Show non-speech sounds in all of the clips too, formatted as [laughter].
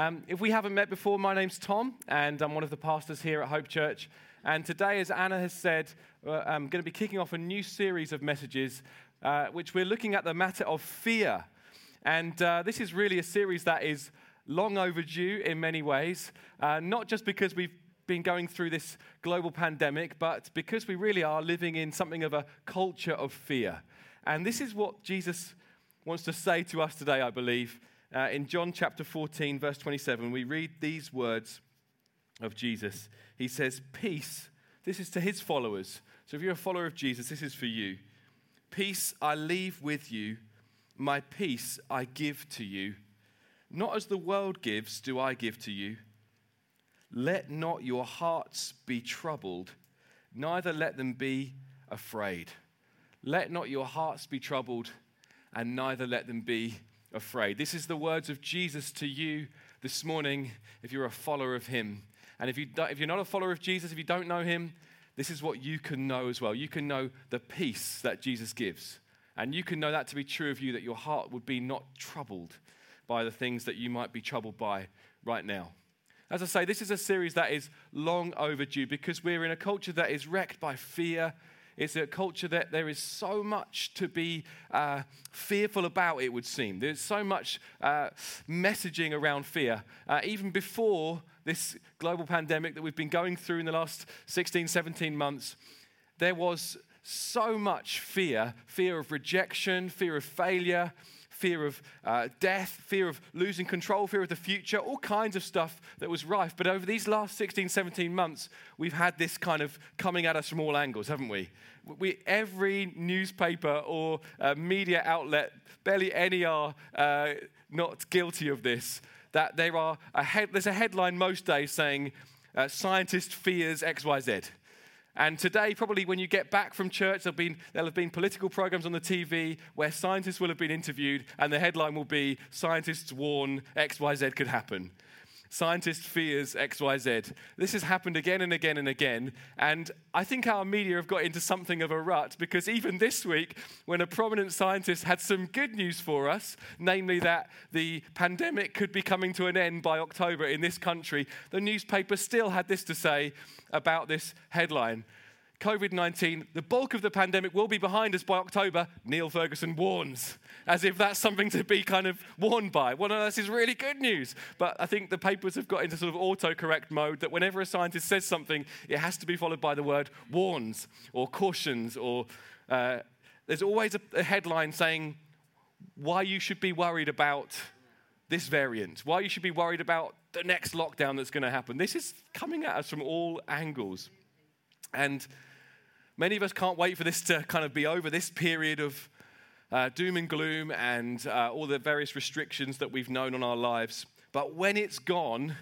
Um, if we haven't met before, my name's Tom, and I'm one of the pastors here at Hope Church. And today, as Anna has said, uh, I'm going to be kicking off a new series of messages, uh, which we're looking at the matter of fear. And uh, this is really a series that is long overdue in many ways, uh, not just because we've been going through this global pandemic, but because we really are living in something of a culture of fear. And this is what Jesus wants to say to us today, I believe uh, in John chapter 14, verse 27, we read these words of Jesus. He says, Peace, this is to his followers. So if you're a follower of Jesus, this is for you. Peace I leave with you, my peace I give to you. Not as the world gives, do I give to you. Let not your hearts be troubled, neither let them be afraid. Let not your hearts be troubled, and neither let them be afraid. This is the words of Jesus to you this morning if you're a follower of him. And if, you if you're not a follower of Jesus, if you don't know him, this is what you can know as well. You can know the peace that Jesus gives. And you can know that to be true of you, that your heart would be not troubled by the things that you might be troubled by right now. As I say, this is a series that is long overdue because we're in a culture that is wrecked by fear it's a culture that there is so much to be uh, fearful about, it would seem. There's so much uh, messaging around fear. Uh, even before this global pandemic that we've been going through in the last 16, 17 months, there was so much fear fear of rejection, fear of failure, fear of uh, death, fear of losing control, fear of the future, all kinds of stuff that was rife. But over these last 16, 17 months, we've had this kind of coming at us from all angles, haven't we? we every newspaper or uh, media outlet, barely any are uh, not guilty of this. That there are a head, there's a headline most days saying, uh, "Scientist fears X, Y, Z." And today, probably when you get back from church, there'll, been, there'll have been political programs on the TV where scientists will have been interviewed, and the headline will be Scientists warn XYZ could happen. Scientist fears XYZ. This has happened again and again and again. And I think our media have got into something of a rut because even this week, when a prominent scientist had some good news for us, namely that the pandemic could be coming to an end by October in this country, the newspaper still had this to say about this headline COVID 19, the bulk of the pandemic will be behind us by October, Neil Ferguson warns, as if that's something to be kind of warned by. Well, no, this is really good news. But I think the papers have got into sort of autocorrect mode that whenever a scientist says something, it has to be followed by the word warns or cautions, or uh, there's always a, a headline saying why you should be worried about this variant, why you should be worried about the next lockdown that's going to happen. This is coming at us from all angles. And Many of us can't wait for this to kind of be over, this period of uh, doom and gloom and uh, all the various restrictions that we've known on our lives. But when it's gone,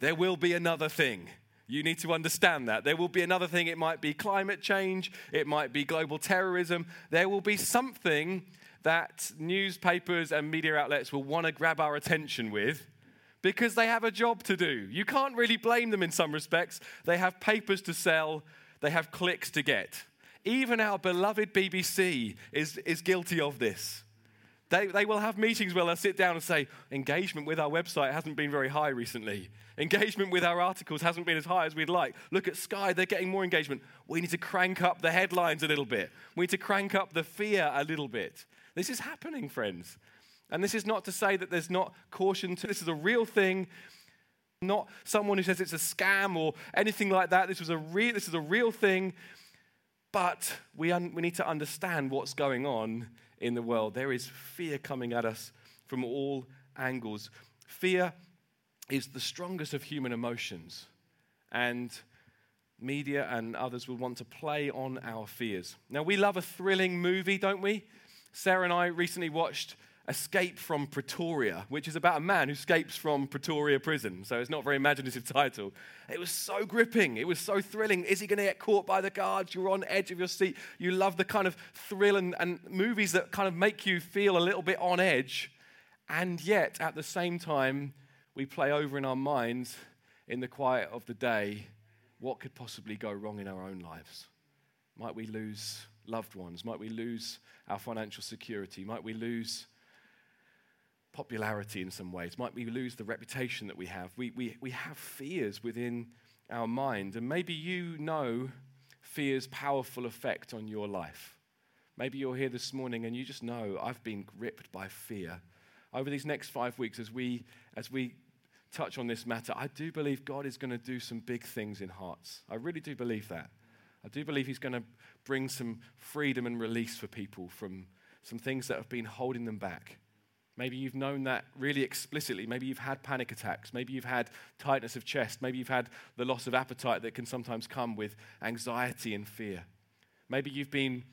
there will be another thing. You need to understand that. There will be another thing. It might be climate change, it might be global terrorism. There will be something that newspapers and media outlets will want to grab our attention with because they have a job to do. You can't really blame them in some respects. They have papers to sell, they have clicks to get. Even our beloved BBC is, is guilty of this. They, they will have meetings where they'll sit down and say, engagement with our website hasn't been very high recently. Engagement with our articles hasn't been as high as we'd like. Look at Sky, they're getting more engagement. We need to crank up the headlines a little bit. We need to crank up the fear a little bit. This is happening, friends. And this is not to say that there's not caution to this is a real thing not someone who says it's a scam or anything like that. This, was a re- this is a real thing. But we, un- we need to understand what's going on in the world. There is fear coming at us from all angles. Fear is the strongest of human emotions. And media and others will want to play on our fears. Now, we love a thrilling movie, don't we? Sarah and I recently watched Escape from Pretoria, which is about a man who escapes from Pretoria prison. So it's not a very imaginative [laughs] title. It was so gripping. It was so thrilling. Is he going to get caught by the guards? You're on edge of your seat. You love the kind of thrill and, and movies that kind of make you feel a little bit on edge. And yet, at the same time, we play over in our minds in the quiet of the day what could possibly go wrong in our own lives. Might we lose loved ones? Might we lose our financial security? Might we lose popularity in some ways? Might we lose the reputation that we have? We, we, we have fears within our mind, and maybe you know fear's powerful effect on your life. Maybe you're here this morning and you just know I've been gripped by fear. Over these next five weeks, as we, as we touch on this matter, I do believe God is going to do some big things in hearts. I really do believe that. I do believe He's going to bring some freedom and release for people from some things that have been holding them back. Maybe you've known that really explicitly. Maybe you've had panic attacks. Maybe you've had tightness of chest. Maybe you've had the loss of appetite that can sometimes come with anxiety and fear. Maybe you've been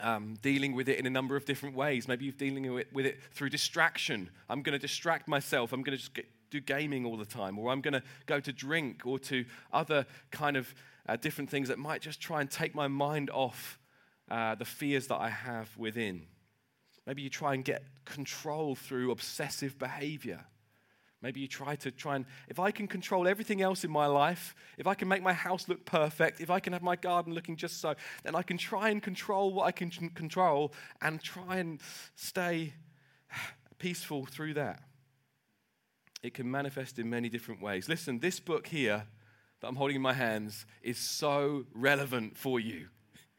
um, dealing with it in a number of different ways. Maybe you're dealing with it, with it through distraction. I'm going to distract myself. I'm going to just get, do gaming all the time, or I'm going to go to drink, or to other kind of uh, different things that might just try and take my mind off uh, the fears that I have within. Maybe you try and get control through obsessive behavior. Maybe you try to try and, if I can control everything else in my life, if I can make my house look perfect, if I can have my garden looking just so, then I can try and control what I can control and try and stay peaceful through that. It can manifest in many different ways. Listen, this book here that I'm holding in my hands is so relevant for you.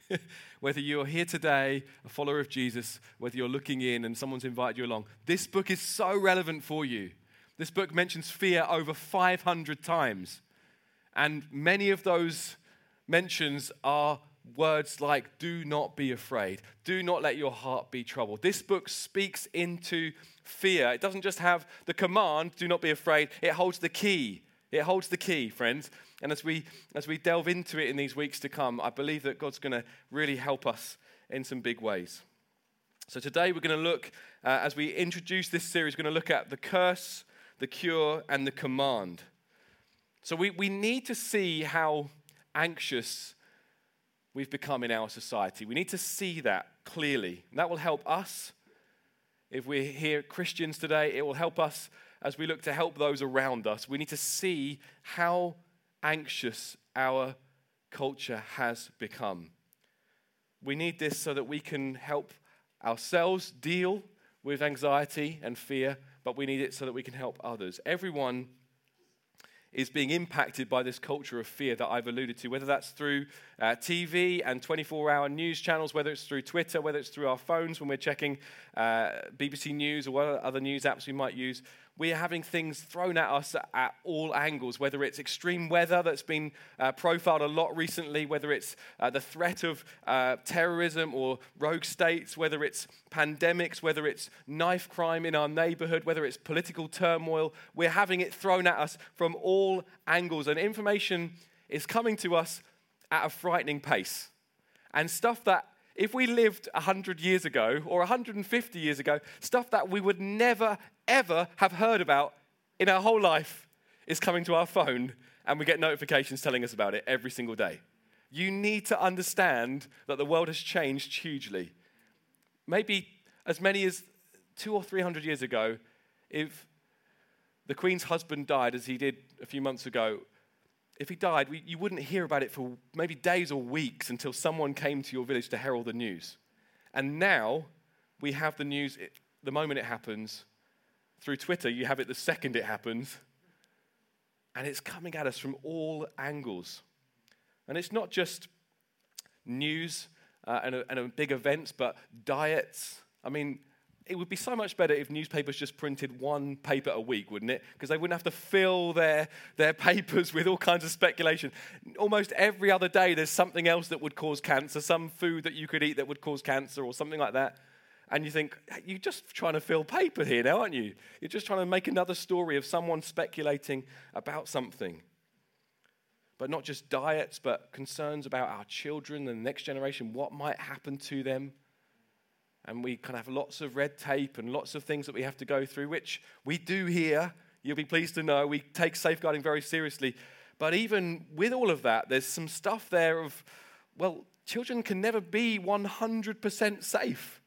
[laughs] whether you're here today, a follower of Jesus, whether you're looking in and someone's invited you along, this book is so relevant for you. This book mentions fear over 500 times. And many of those mentions are words like, do not be afraid, do not let your heart be troubled. This book speaks into fear. It doesn't just have the command, do not be afraid, it holds the key. It holds the key, friends. And as we, as we delve into it in these weeks to come, I believe that God's going to really help us in some big ways. So today we're going to look, uh, as we introduce this series, we're going to look at the curse, the cure, and the command. So we, we need to see how anxious we've become in our society. We need to see that clearly. And that will help us. If we're here Christians today, it will help us as we look to help those around us. We need to see how anxious our culture has become. We need this so that we can help ourselves deal with anxiety and fear, but we need it so that we can help others. Everyone is being impacted by this culture of fear that I've alluded to, whether that's through uh, TV and 24 hour news channels, whether it's through Twitter, whether it's through our phones when we're checking uh, BBC News or what other news apps we might use we are having things thrown at us at all angles, whether it's extreme weather that's been uh, profiled a lot recently, whether it's uh, the threat of uh, terrorism or rogue states, whether it's pandemics, whether it's knife crime in our neighborhood, whether it's political turmoil. We're having it thrown at us from all angles, and information is coming to us at a frightening pace. And stuff that if we lived 100 years ago or 150 years ago, stuff that we would never, ever have heard about in our whole life is coming to our phone and we get notifications telling us about it every single day. You need to understand that the world has changed hugely. Maybe as many as two or three hundred years ago, if the Queen's husband died, as he did a few months ago, if he died, we, you wouldn't hear about it for maybe days or weeks until someone came to your village to herald the news. And now we have the news it, the moment it happens. Through Twitter, you have it the second it happens. And it's coming at us from all angles. And it's not just news uh, and, a, and big events, but diets. I mean, it would be so much better if newspapers just printed one paper a week, wouldn't it? Because they wouldn't have to fill their, their [laughs] papers with all kinds of speculation. Almost every other day, there's something else that would cause cancer, some food that you could eat that would cause cancer, or something like that. And you think, you're just trying to fill paper here now, aren't you? You're just trying to make another story of someone speculating about something. But not just diets, but concerns about our children and the next generation, what might happen to them and we kind of have lots of red tape and lots of things that we have to go through, which we do here. You'll be pleased to know we take safeguarding very seriously. But even with all of that, there's some stuff there of, well, children can never be 100% safe.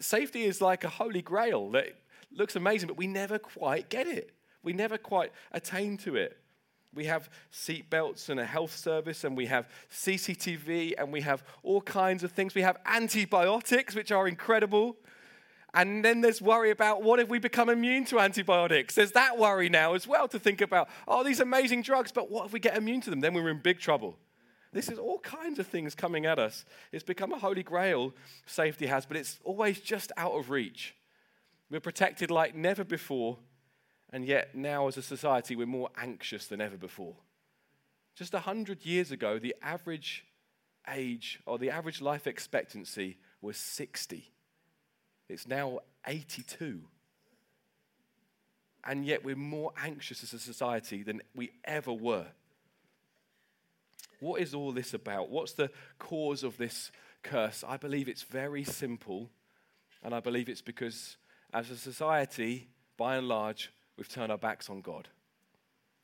Safety is like a holy grail that looks amazing, but we never quite get it. We never quite attain to it. We have seat belts and a health service, and we have CCTV, and we have all kinds of things. We have antibiotics, which are incredible. And then there's worry about what if we become immune to antibiotics? There's that worry now as well to think about, oh, these amazing drugs, but what if we get immune to them? Then we're in big trouble. This is all kinds of things coming at us. It's become a holy grail, safety has, but it's always just out of reach. We're protected like never before, and yet now as a society, we're more anxious than ever before. Just 100 years ago, the average age or the average life expectancy was 60. It's now 82. And yet we're more anxious as a society than we ever were. What is all this about? What's the cause of this curse? I believe it's very simple, and I believe it's because as a society, by and large, we've turned our backs on God.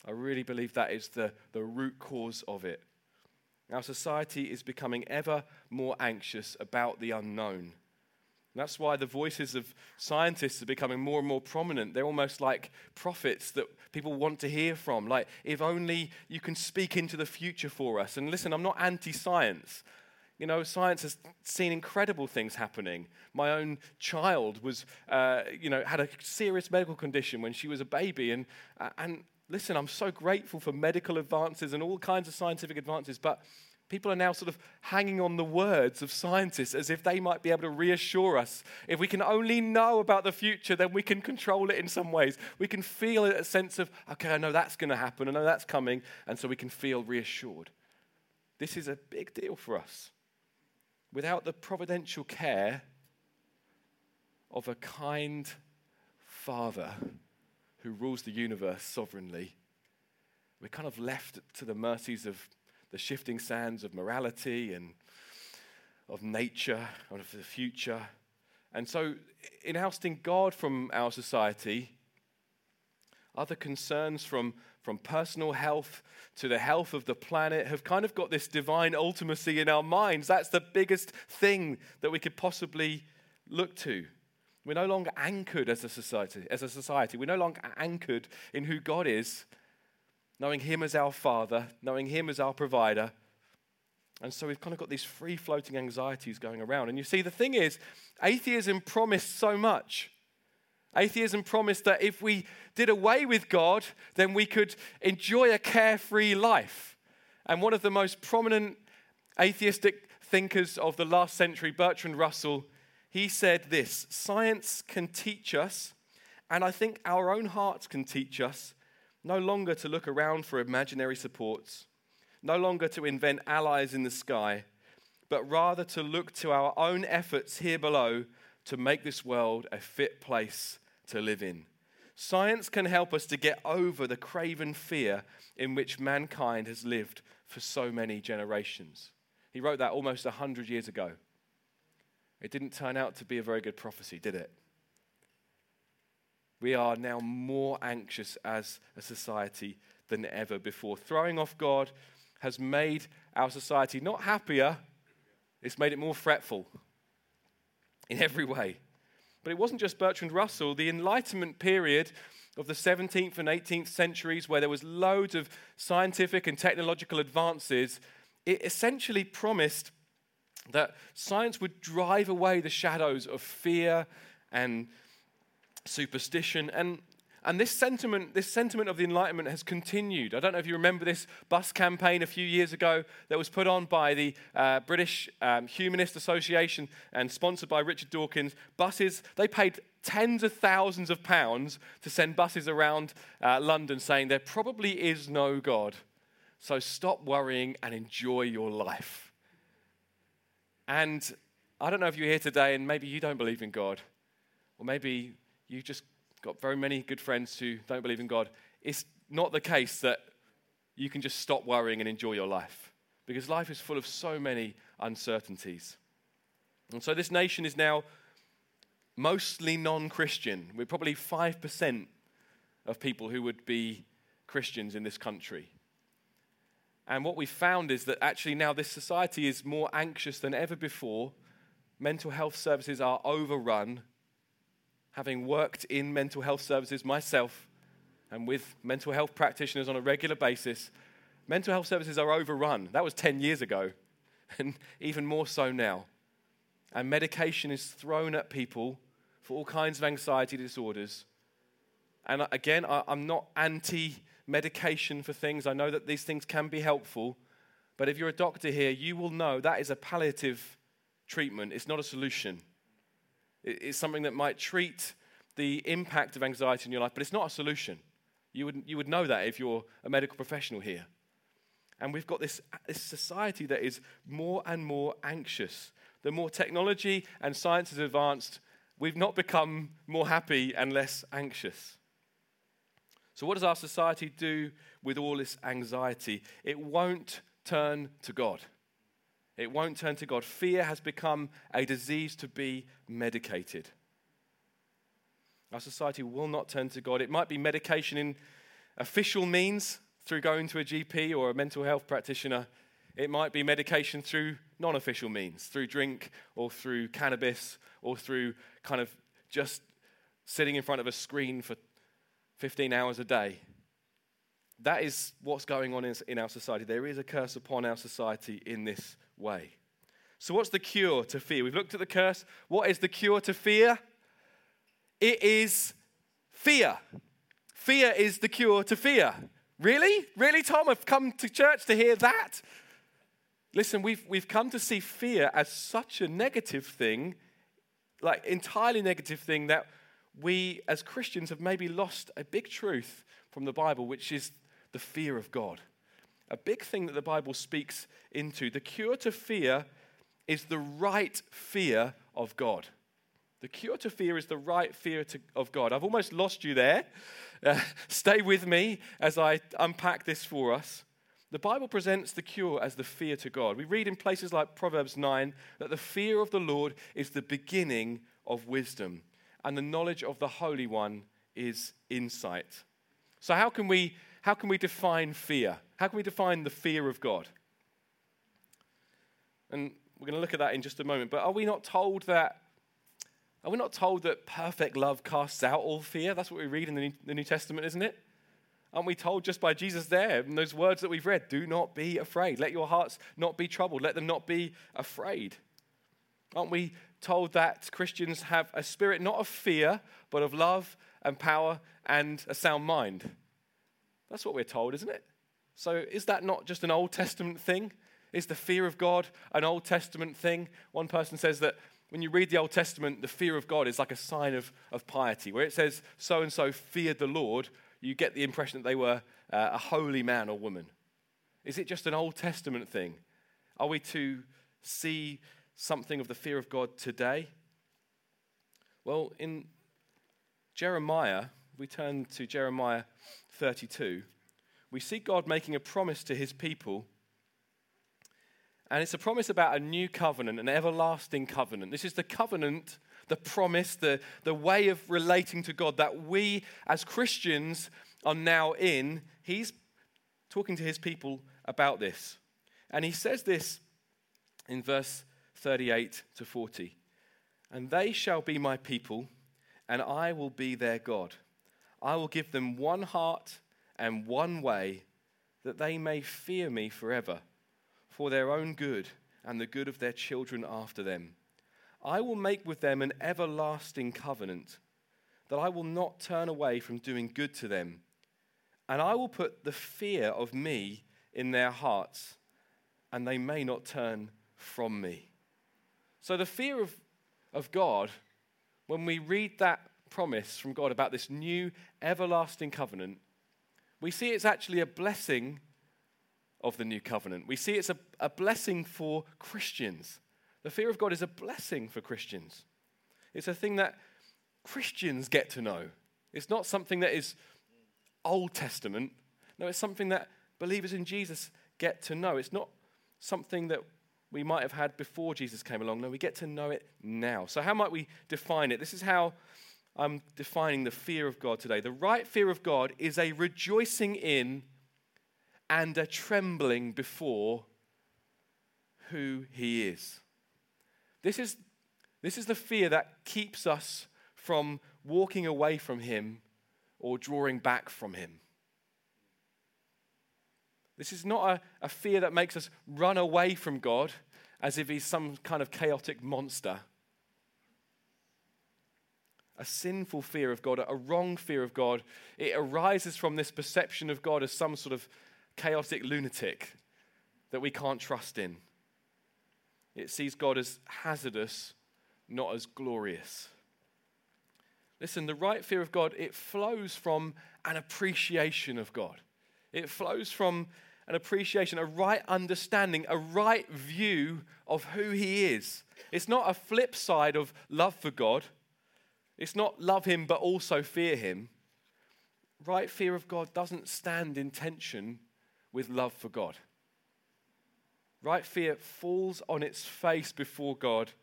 I really believe that is the, the root cause of it. Our society is becoming ever more anxious about the unknown. That's why the voices of scientists are becoming more and more prominent. They're almost like prophets that people want to hear from. Like, if only you can speak into the future for us. And listen, I'm not anti science. You know, science has seen incredible things happening. My own child was, uh, you know, had a serious medical condition when she was a baby. And, uh, and listen, I'm so grateful for medical advances and all kinds of scientific advances. But People are now sort of hanging on the words of scientists as if they might be able to reassure us. If we can only know about the future, then we can control it in some ways. We can feel a sense of, okay, I know that's going to happen, I know that's coming, and so we can feel reassured. This is a big deal for us. Without the providential care of a kind father who rules the universe sovereignly, we're kind of left to the mercies of the shifting sands of morality and of nature, and of the future. And so, in ousting God from our society, other concerns from, from personal health to the health of the planet have kind of got this divine ultimacy in our minds. That's the biggest thing that we could possibly look to. We're no longer anchored as a society. As a society, we're no longer anchored in who God is, knowing Him as our Father, knowing Him as our provider. And so we've kind of got these free floating anxieties going around. And you see, the thing is, atheism promised so much. Atheism promised that if we did away with God, then we could enjoy a carefree life. And one of the most prominent atheistic thinkers of the last century, Bertrand Russell, he said this Science can teach us, and I think our own hearts can teach us, no longer to look around for imaginary supports, no longer to invent allies in the sky, but rather to look to our own efforts here below to make this world a fit place to live in. Science can help us to get over the craven fear in which mankind has lived for so many generations. He wrote that almost 100 years ago. It didn't turn out to be a very good prophecy, did it? we are now more anxious as a society than ever before. Throwing off God has made our society not happier, it's made it more fretful in every way. But it wasn't just Bertrand Russell. The Enlightenment period of the 17th and 18th centuries, where there was loads of scientific and technological advances, it essentially promised that science would drive away the shadows of fear and superstition. And, and this sentiment, this sentiment of the Enlightenment has continued. I don't know if you remember this bus campaign a few years ago that was put on by the uh, British um, Humanist Association and sponsored by Richard Dawkins. Buses, they paid tens of thousands of pounds to send buses around uh, London saying there probably is no God. So stop worrying and enjoy your life. And I don't know if you're here today and maybe you don't believe in God, or maybe you just got very many good friends who don't believe in God. It's not the case that you can just stop worrying and enjoy your life because life is full of so many uncertainties. And so this nation is now mostly non Christian. We're probably 5% of people who would be Christians in this country. And what we found is that actually now this society is more anxious than ever before. Mental health services are overrun having worked in mental health services myself and with mental health practitioners on a regular basis, mental health services are overrun. That was 10 years ago, [laughs] and even more so now. And medication is thrown at people for all kinds of anxiety disorders. And again, I'm not anti medication for things. I know that these things can be helpful. But if you're a doctor here, you will know that is a palliative treatment, it's not a solution. It's something that might treat the impact of anxiety in your life, but it's not a solution. You would, you would know that if you're a medical professional here. And we've got this, this society that is more and more anxious. The more technology and science has advanced, we've not become more happy and less anxious. So, what does our society do with all this anxiety? It won't turn to God. It won't turn to God. Fear has become a disease to be medicated. Our society will not turn to God. It might be medication in official means through going to a GP or a mental health practitioner. It might be medication through non official means, through drink or through cannabis or through kind of just sitting in front of a screen for 15 hours a day. That is what's going on in our society. There is a curse upon our society in this way. So, what's the cure to fear? We've looked at the curse. What is the cure to fear? It is fear. Fear is the cure to fear. Really? Really, Tom? I've come to church to hear that? Listen, we've, we've come to see fear as such a negative thing, like entirely negative thing, that we as Christians have maybe lost a big truth from the Bible, which is the fear of God. A big thing that the Bible speaks into. The cure to fear is the right fear of God. The cure to fear is the right fear to, of God. I've almost lost you there. Uh, [laughs] stay with me as I unpack this for us. The Bible presents the cure as the fear to God. We read in places like Proverbs 9 that the fear of the Lord is the beginning of wisdom, and the knowledge of the Holy One is insight. So, how can we, how can we define fear? How can we define the fear of God? And we're going to look at that in just a moment. But are we not told that are we not told that perfect love casts out all fear? That's what we read in the New, the New Testament, isn't it? Aren't we told just by Jesus there, in those words that we've read, do not be afraid. Let your hearts not be troubled. Let them not be afraid. Aren't we told that Christians have a spirit not of fear, but of love and power and a sound mind? That's what we're told, isn't it? So is that not just an Old Testament thing? Is the fear of God an Old Testament thing? One person says that when you read the Old Testament, the fear of God is like a sign of, of piety. Where it says so and so feared the Lord, you get the impression that they were uh, a holy man or woman. Is it just an Old Testament thing? Are we to see something of the fear of God today? Well, in Jeremiah, we turn to Jeremiah 32, we see God making a promise to his people and it's a promise about a new covenant, an everlasting covenant. This is the covenant, the promise, the, the way of relating to God that we as Christians are now in. He's talking to his people about this. And he says this in verse 38 to 40 And they shall be my people, and I will be their God. I will give them one heart and one way, that they may fear me forever for their own good and the good of their children after them. I will make with them an everlasting covenant, that I will not turn away from doing good to them. And I will put the fear of me in their hearts, and they may not turn from me. So, the fear of, of God, when we read that promise from God about this new everlasting covenant, we see it's actually a blessing of the new covenant. We see it's a, a blessing for Christians. The fear of God is a blessing for Christians. It's a thing that Christians get to know. It's not something that is Old Testament. No, it's something that believers in Jesus get to know. It's not something that we might have had before Jesus came along. No, we get to know it now. So, how might we define it? This is how I'm defining the fear of God today. The right fear of God is a rejoicing in and a trembling before who he is. This is, this is the fear that keeps us from walking away from him or drawing back from him. This is not a, a fear that makes us run away from God as if he's some kind of chaotic monster. A sinful fear of God, a wrong fear of God. It arises from this perception of God as some sort of chaotic lunatic that we can't trust in. It sees God as hazardous, not as glorious. Listen, the right fear of God, it flows from an appreciation of God. It flows from an appreciation, a right understanding, a right view of who He is. It's not a flip side of love for God. It's not love Him but also fear Him. Right fear of God doesn't stand in tension with love for God. Right fear falls on its face before God,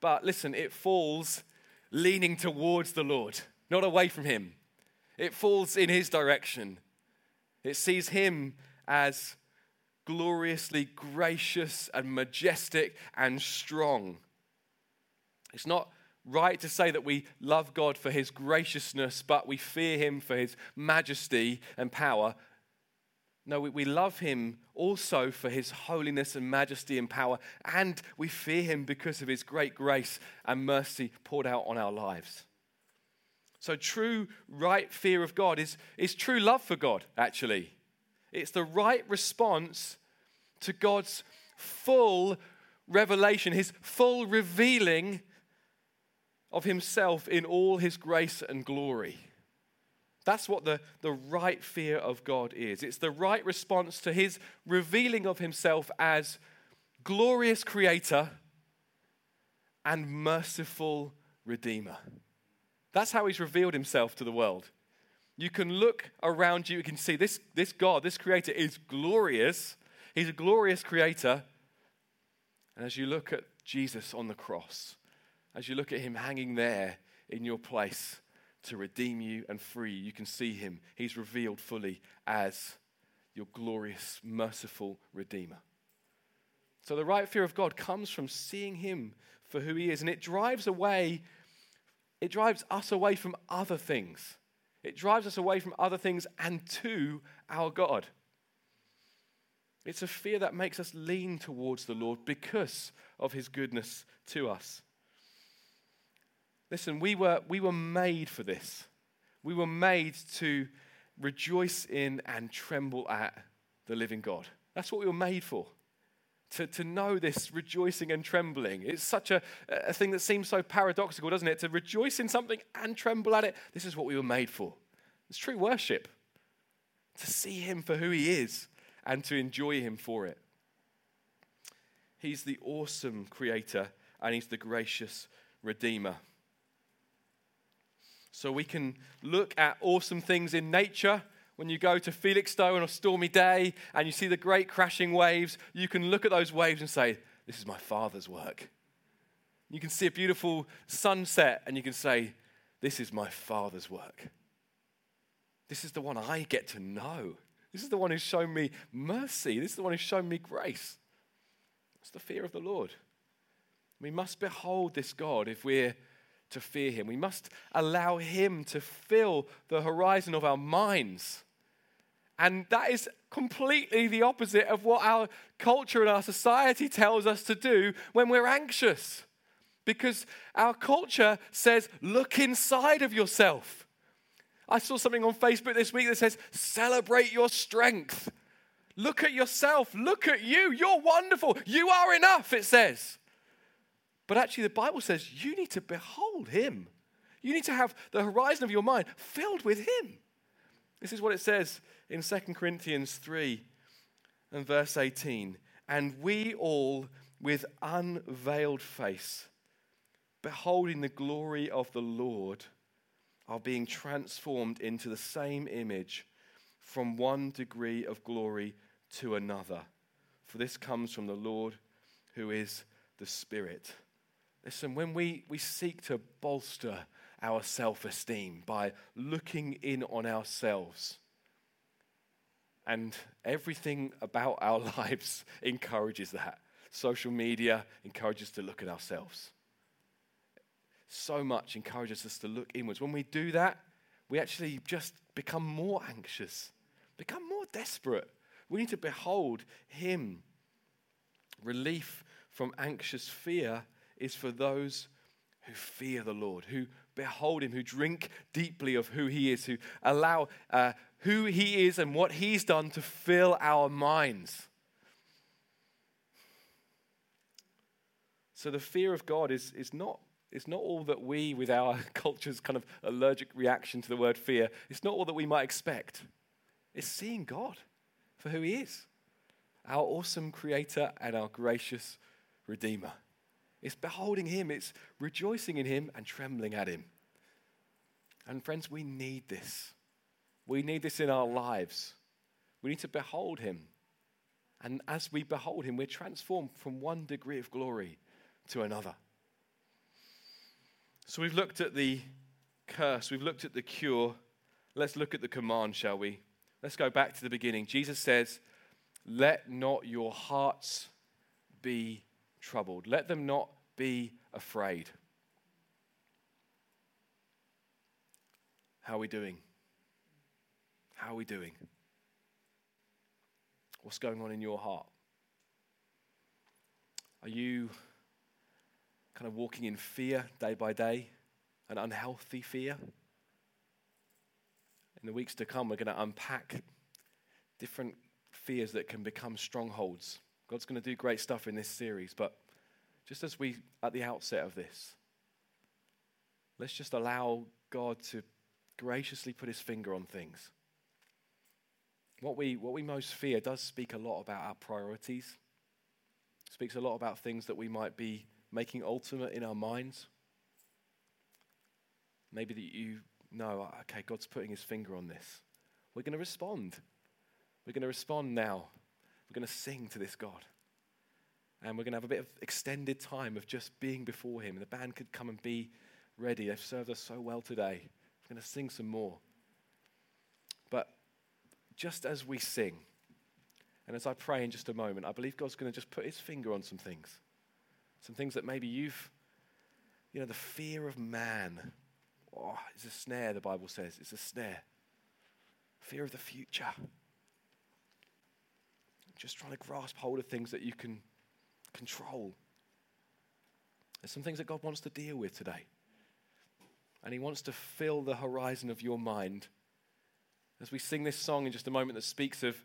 but listen, it falls leaning towards the Lord, not away from Him. It falls in His direction. It sees Him as gloriously gracious and majestic and strong. It's not right to say that we love God for his graciousness, but we fear him for his majesty and power. No, we, love him also for his holiness and majesty and power, and we fear him because of his great grace and mercy poured out on our lives. So, true, right fear of God is, is true love for God, actually. It's the right response to God's full revelation, his full revealing of himself in all his grace and glory. That's what the, the right fear of God is. It's the right response to his revealing of himself as glorious creator and merciful redeemer. That's how he's revealed himself to the world. You can look around you, you can see this, this God, this creator is glorious. He's a glorious creator. And as you look at Jesus on the cross, as you look at him hanging there in your place to redeem you and free you, can see him. He's revealed fully as your glorious, merciful Redeemer. So the right fear of God comes from seeing him for who he is, and it drives away, it drives us away from other things. It drives us away from other things and to our God. It's a fear that makes us lean towards the Lord because of his goodness to us. Listen, we were, we were made for this. We were made to rejoice in and tremble at the living God. That's what we were made for. To, to know this rejoicing and trembling. It's such a, a thing that seems so paradoxical, doesn't it? To rejoice in something and tremble at it. This is what we were made for. It's true worship. To see Him for who He is and to enjoy Him for it. He's the awesome creator and He's the gracious redeemer. So we can look at awesome things in nature. When you go to Felixstowe on a stormy day and you see the great crashing waves, you can look at those waves and say, This is my Father's work. You can see a beautiful sunset and you can say, This is my Father's work. This is the one I get to know. This is the one who's shown me mercy. This is the one who's shown me grace. It's the fear of the Lord. We must behold this God if we're to fear him. We must allow him to fill the horizon of our minds. And that is completely the opposite of what our culture and our society tells us to do when we're anxious. Because our culture says, look inside of yourself. I saw something on Facebook this week that says, celebrate your strength. Look at yourself. Look at you. You're wonderful. You are enough, it says. But actually, the Bible says you need to behold him. You need to have the horizon of your mind filled with him. This is what it says in 2 Corinthians 3 and verse 18. And we all, with unveiled face, beholding the glory of the Lord, are being transformed into the same image from one degree of glory to another. For this comes from the Lord who is the Spirit. Listen, when we, we seek to bolster our self esteem by looking in on ourselves, and everything about our [laughs] lives encourages that. Social media encourages us to look at ourselves. So much encourages us to look inwards. When we do that, we actually just become more anxious, become more desperate. We need to behold Him. Relief from anxious fear is for those who fear the Lord, who behold him, who drink deeply of who he is, who allow uh, who he is and what he's done to fill our minds. So the fear of God is, is not it's not all that we, with our [laughs] culture's kind of allergic reaction to the word fear, it's not all that we might expect. It's seeing God for who He is our awesome Creator and our gracious Redeemer. It's beholding Him, it's rejoicing in Him and trembling at Him. And friends, we need this. We need this in our lives. We need to behold Him. And as we behold Him, we're transformed from one degree of glory to another. So we've looked at the curse, we've looked at the cure. Let's look at the command, shall we? Let's go back to the beginning. Jesus says, Let not your hearts be troubled, let them not be afraid. How are we doing? How are we doing? What's going on in your heart? Are you kind of walking in fear day by day, an unhealthy fear. In the weeks to come, we're going to unpack different fears that can become strongholds. God's going to do great stuff in this series, but just as we, at the outset of this, let's just allow God to graciously put his finger on things. What we, what we most fear does speak a lot about our priorities, it speaks a lot about things that we might be making ultimate in our minds. Maybe that you know, ah, okay, God's putting his finger on this. We're going to respond. We're going to respond now. We're going to sing to this God. And we're going to have a bit of extended time of just being before him. And the band could come and be ready. They've served us so well today. We're going to sing some more. But just as we sing, and as I pray in just a moment, I believe God's going to just put his finger on some things. Some things that maybe you've, you know, the fear of man. Oh, a snare, the Bible says. It's a snare. Fear of the future. Just trying to grasp hold of things that you can control. There's some things that God wants to deal with today. And He wants to fill the horizon of your mind. As we sing this song in just a moment that speaks of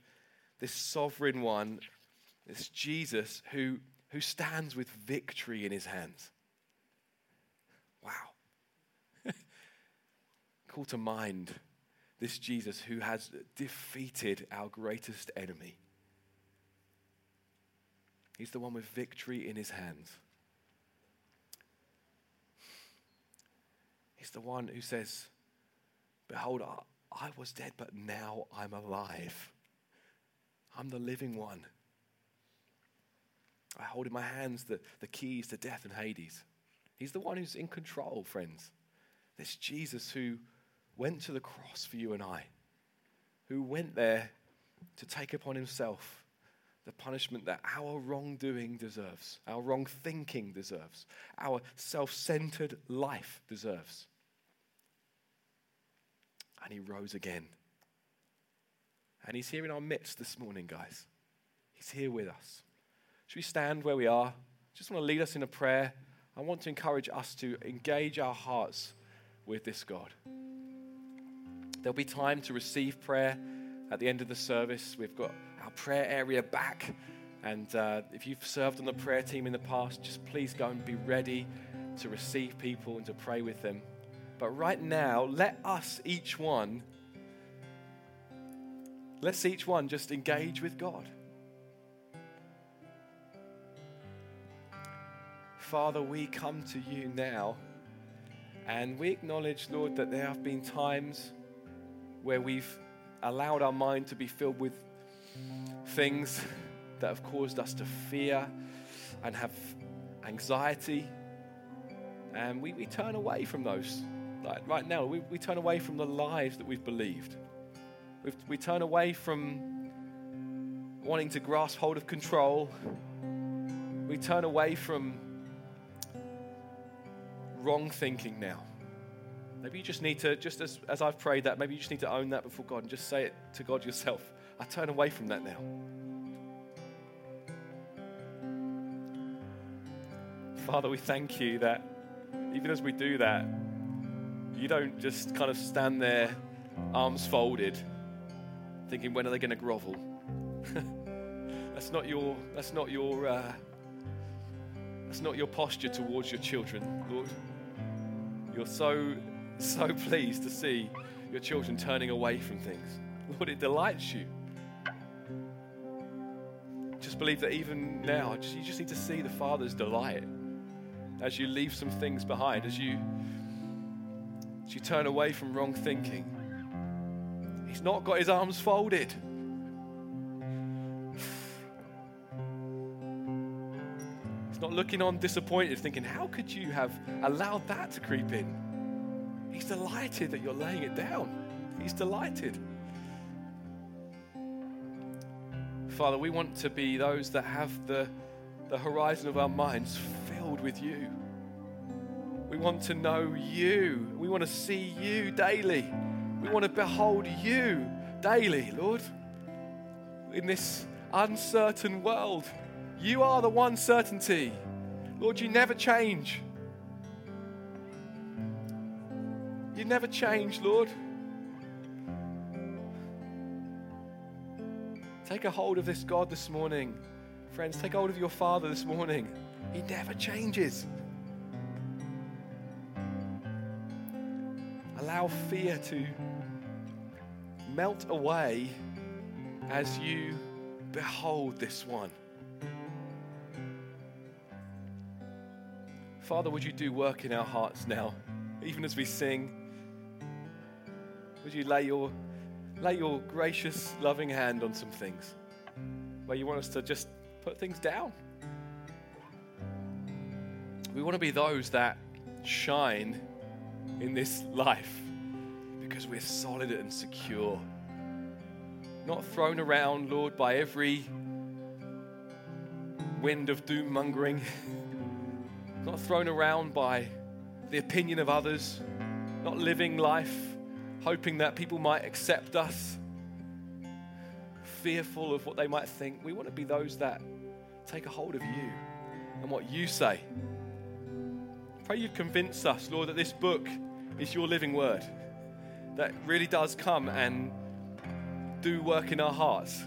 this sovereign one, this Jesus who who stands with victory in his hands. Wow. [laughs] Call to mind this Jesus who has defeated our greatest enemy. He's the one with victory in his hands. He's the one who says, Behold, I was dead, but now I'm alive. I'm the living one. I hold in my hands the, the keys to death and Hades. He's the one who's in control, friends. This Jesus who went to the cross for you and I, who went there to take upon himself the punishment that our wrongdoing deserves, our wrong thinking deserves, our self centered life deserves. And he rose again. And he's here in our midst this morning, guys. He's here with us. Should we stand where we are? Just want to lead us in a prayer. I want to encourage us to engage our hearts with this God. There'll be time to receive prayer at the end of the service. We've got our prayer area back. And uh, if you've served on the prayer team in the past, just please go and be ready to receive people and to pray with them. But right now, let us each one, let's each one just engage with God. Father, we come to you now and we acknowledge, Lord, that there have been times where we've allowed our mind to be filled with things that have caused us to fear and have anxiety. And we, we turn away from those. Like right now, we, we turn away from the lies that we've believed. We've, we turn away from wanting to grasp hold of control. We turn away from wrong thinking now. Maybe you just need to, just as, as I've prayed that, maybe you just need to own that before God and just say it to God yourself. [laughs] I turn away from that now. Father, we thank you that even as we do that, You don't just kind of stand there, arms folded, thinking, when are they going to grovel? [laughs] that's not your, that's not your, uh, that's not your posture towards your children, Lord. You're so, so pleased to see your children turning away from things. Lord, it delights you. Just believe that even now, you just need to see the Father's delight as you leave some things behind, as you, as you turn away from wrong thinking. He's not got his arms folded. He's not looking on disappointed, thinking, How could you have allowed that to creep in? He's delighted that you're laying it down. He's delighted. Father, we want to be those that have the, the horizon of our minds filled with you. We want to know you. We want to see you daily. We want to behold you daily, Lord. In this uncertain world, you are the one certainty. Lord, you never change. You never change, Lord. Take a hold of this God this morning. Friends, take hold of your Father this morning. He never changes. Allow fear to melt away as you behold this one. Father, would you do work in our hearts now, even as we sing? Would you lay your lay your gracious, loving hand on some things where you want us to just put things down. We want to be those that shine in this life because we're solid and secure. Not thrown around, Lord, by every wind of doom mongering, [laughs] not thrown around by the opinion of others, not living life hoping that people might accept us, fearful of what they might think. We want to be those that take a hold of you and what you say. Pray you convince us, Lord, that this book is your living word, that really does come and do work in our hearts.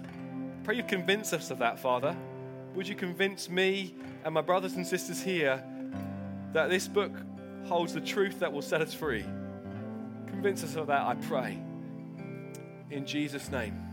Pray you convince us of that, Father. Would you convince me and my brothers and sisters here that this book holds the truth that will set us free? Convince us of that, I pray. In Jesus' name.